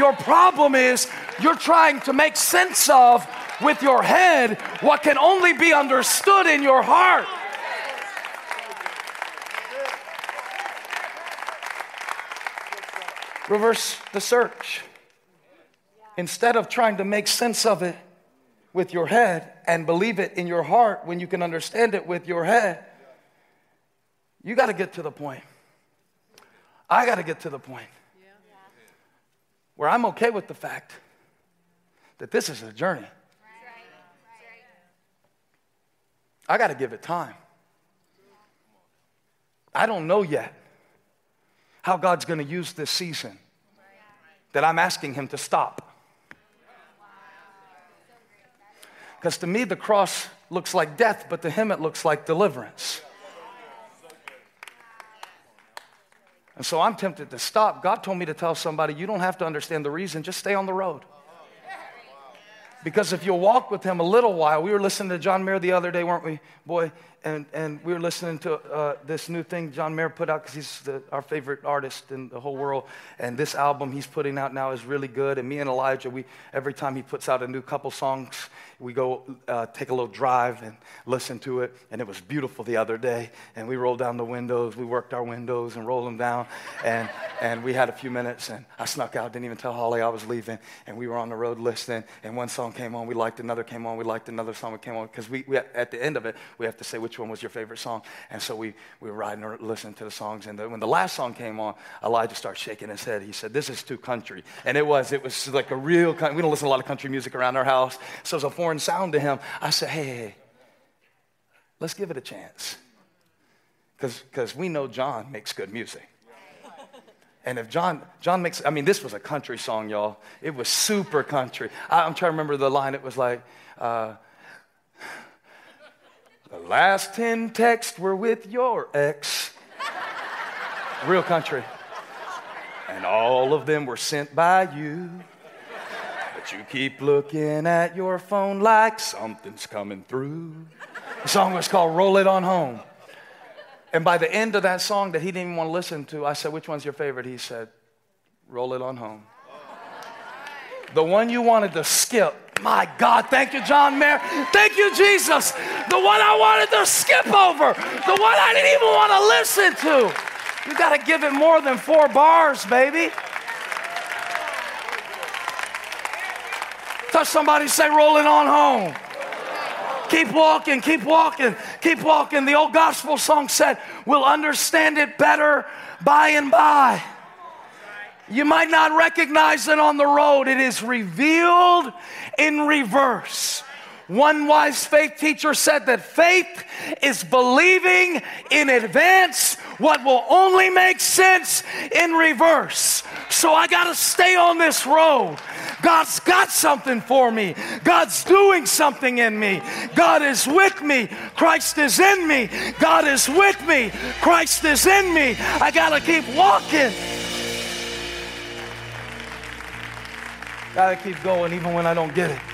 Your problem is you're trying to make sense of with your head what can only be understood in your heart. Reverse the search. Instead of trying to make sense of it with your head and believe it in your heart when you can understand it with your head, you got to get to the point. I got to get to the point where I'm okay with the fact that this is a journey. I got to give it time. I don't know yet how God's going to use this season that I'm asking Him to stop. Because to me, the cross looks like death, but to Him, it looks like deliverance. And so I'm tempted to stop. God told me to tell somebody, you don't have to understand the reason, just stay on the road. Because if you'll walk with him a little while, we were listening to John Mayer the other day, weren't we, boy? And, and we were listening to uh, this new thing John Mayer put out because he's the, our favorite artist in the whole world. And this album he's putting out now is really good. And me and Elijah, we, every time he puts out a new couple songs, we go uh, take a little drive and listen to it. And it was beautiful the other day. And we rolled down the windows, we worked our windows and rolled them down. And, and we had a few minutes. And I snuck out, didn't even tell Holly I was leaving. And we were on the road listening. And one song came on, we liked another came on, we liked another song came on. Because we, we, at the end of it, we have to say which one was your favorite song. And so we, we were riding or listening to the songs. And the, when the last song came on, Elijah started shaking his head. He said, This is too country. And it was. It was like a real, we don't listen to a lot of country music around our house. So it was a foreign sound to him. I said, Hey, hey, let's give it a chance. Because we know John makes good music. And if John, John makes, I mean, this was a country song, y'all. It was super country. I, am trying to remember the line. It was like, uh, the last 10 texts were with your ex. Real country. And all of them were sent by you. But you keep looking at your phone like something's coming through. The song was called Roll It On Home. And by the end of that song that he didn't even want to listen to, I said, Which one's your favorite? He said, Roll It On Home. The one you wanted to skip my God, thank you, John Mayer. Thank you, Jesus. The one I wanted to skip over, the one I didn't even want to listen to. You got to give it more than four bars, baby. Touch somebody, say, roll it on home. Keep walking, keep walking, keep walking. The old gospel song said, We'll understand it better by and by. You might not recognize it on the road. It is revealed in reverse. One wise faith teacher said that faith is believing in advance what will only make sense in reverse. So I got to stay on this road. God's got something for me. God's doing something in me. God is with me. Christ is in me. God is with me. Christ is in me. I got to keep walking. Gotta keep going even when I don't get it.